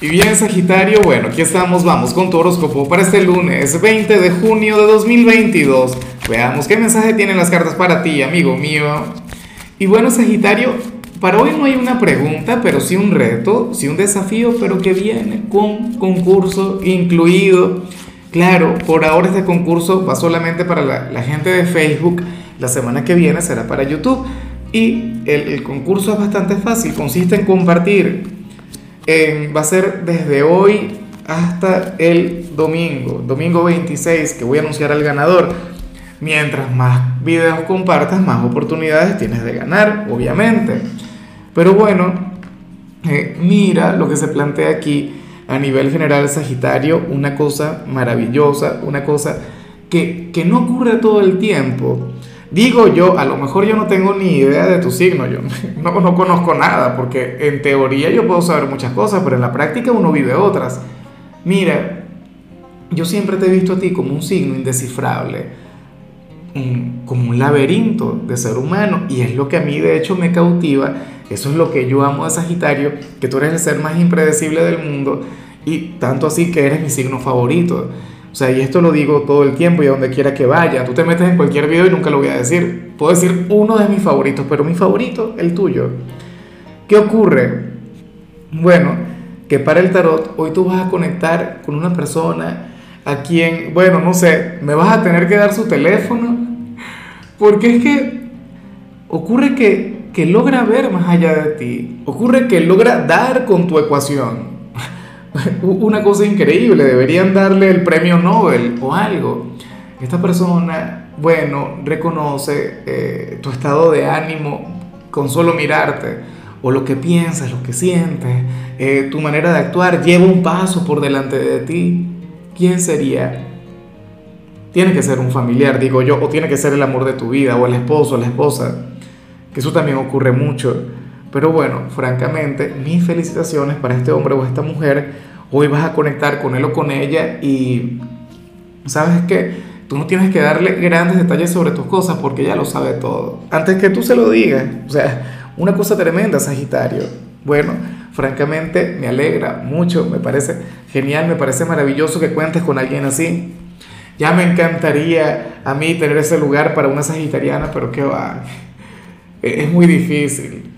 Y bien, Sagitario, bueno, aquí estamos, vamos con tu horóscopo para este lunes 20 de junio de 2022. Veamos qué mensaje tienen las cartas para ti, amigo mío. Y bueno, Sagitario, para hoy no hay una pregunta, pero sí un reto, sí un desafío, pero que viene con concurso incluido. Claro, por ahora este concurso va solamente para la, gente de Facebook, la semana que viene será para YouTube. Y el, el concurso es bastante fácil, consiste en compartir va a ser desde hoy hasta el domingo, domingo 26, que voy a anunciar al ganador. Mientras más videos compartas, más oportunidades tienes de ganar, obviamente. Pero bueno, eh, mira lo que se plantea aquí a nivel general Sagitario, una cosa maravillosa, una cosa que, que no ocurre todo el tiempo. Digo yo, a lo mejor yo no tengo ni idea de tu signo, yo no, no, conozco nada, porque en teoría yo puedo saber muchas cosas, pero en la práctica uno vive otras. Mira, yo siempre te he visto a ti como un signo indescifrable, como un laberinto de ser humano, y es lo que a mí de hecho me cautiva, eso es lo que yo amo de Sagitario, que tú eres el ser más impredecible del mundo, y tanto así que eres mi signo favorito. O sea, y esto lo digo todo el tiempo y a donde quiera que vaya. Tú te metes en cualquier video y nunca lo voy a decir. Puedo decir uno de mis favoritos, pero mi favorito, el tuyo. ¿Qué ocurre? Bueno, que para el tarot hoy tú vas a conectar con una persona a quien, bueno, no sé, me vas a tener que dar su teléfono. Porque es que ocurre que, que logra ver más allá de ti. Ocurre que logra dar con tu ecuación una cosa increíble, deberían darle el premio Nobel o algo. Esta persona, bueno, reconoce eh, tu estado de ánimo con solo mirarte, o lo que piensas, lo que sientes, eh, tu manera de actuar, lleva un paso por delante de ti. ¿Quién sería? Tiene que ser un familiar, digo yo, o tiene que ser el amor de tu vida, o el esposo, o la esposa, que eso también ocurre mucho. Pero bueno, francamente, mis felicitaciones para este hombre o esta mujer. Hoy vas a conectar con él o con ella y sabes que tú no tienes que darle grandes detalles sobre tus cosas porque ella lo sabe todo. Antes que tú se lo digas. O sea, una cosa tremenda, Sagitario. Bueno, francamente me alegra mucho, me parece genial, me parece maravilloso que cuentes con alguien así. Ya me encantaría a mí tener ese lugar para una sagitariana, pero qué va. Es muy difícil.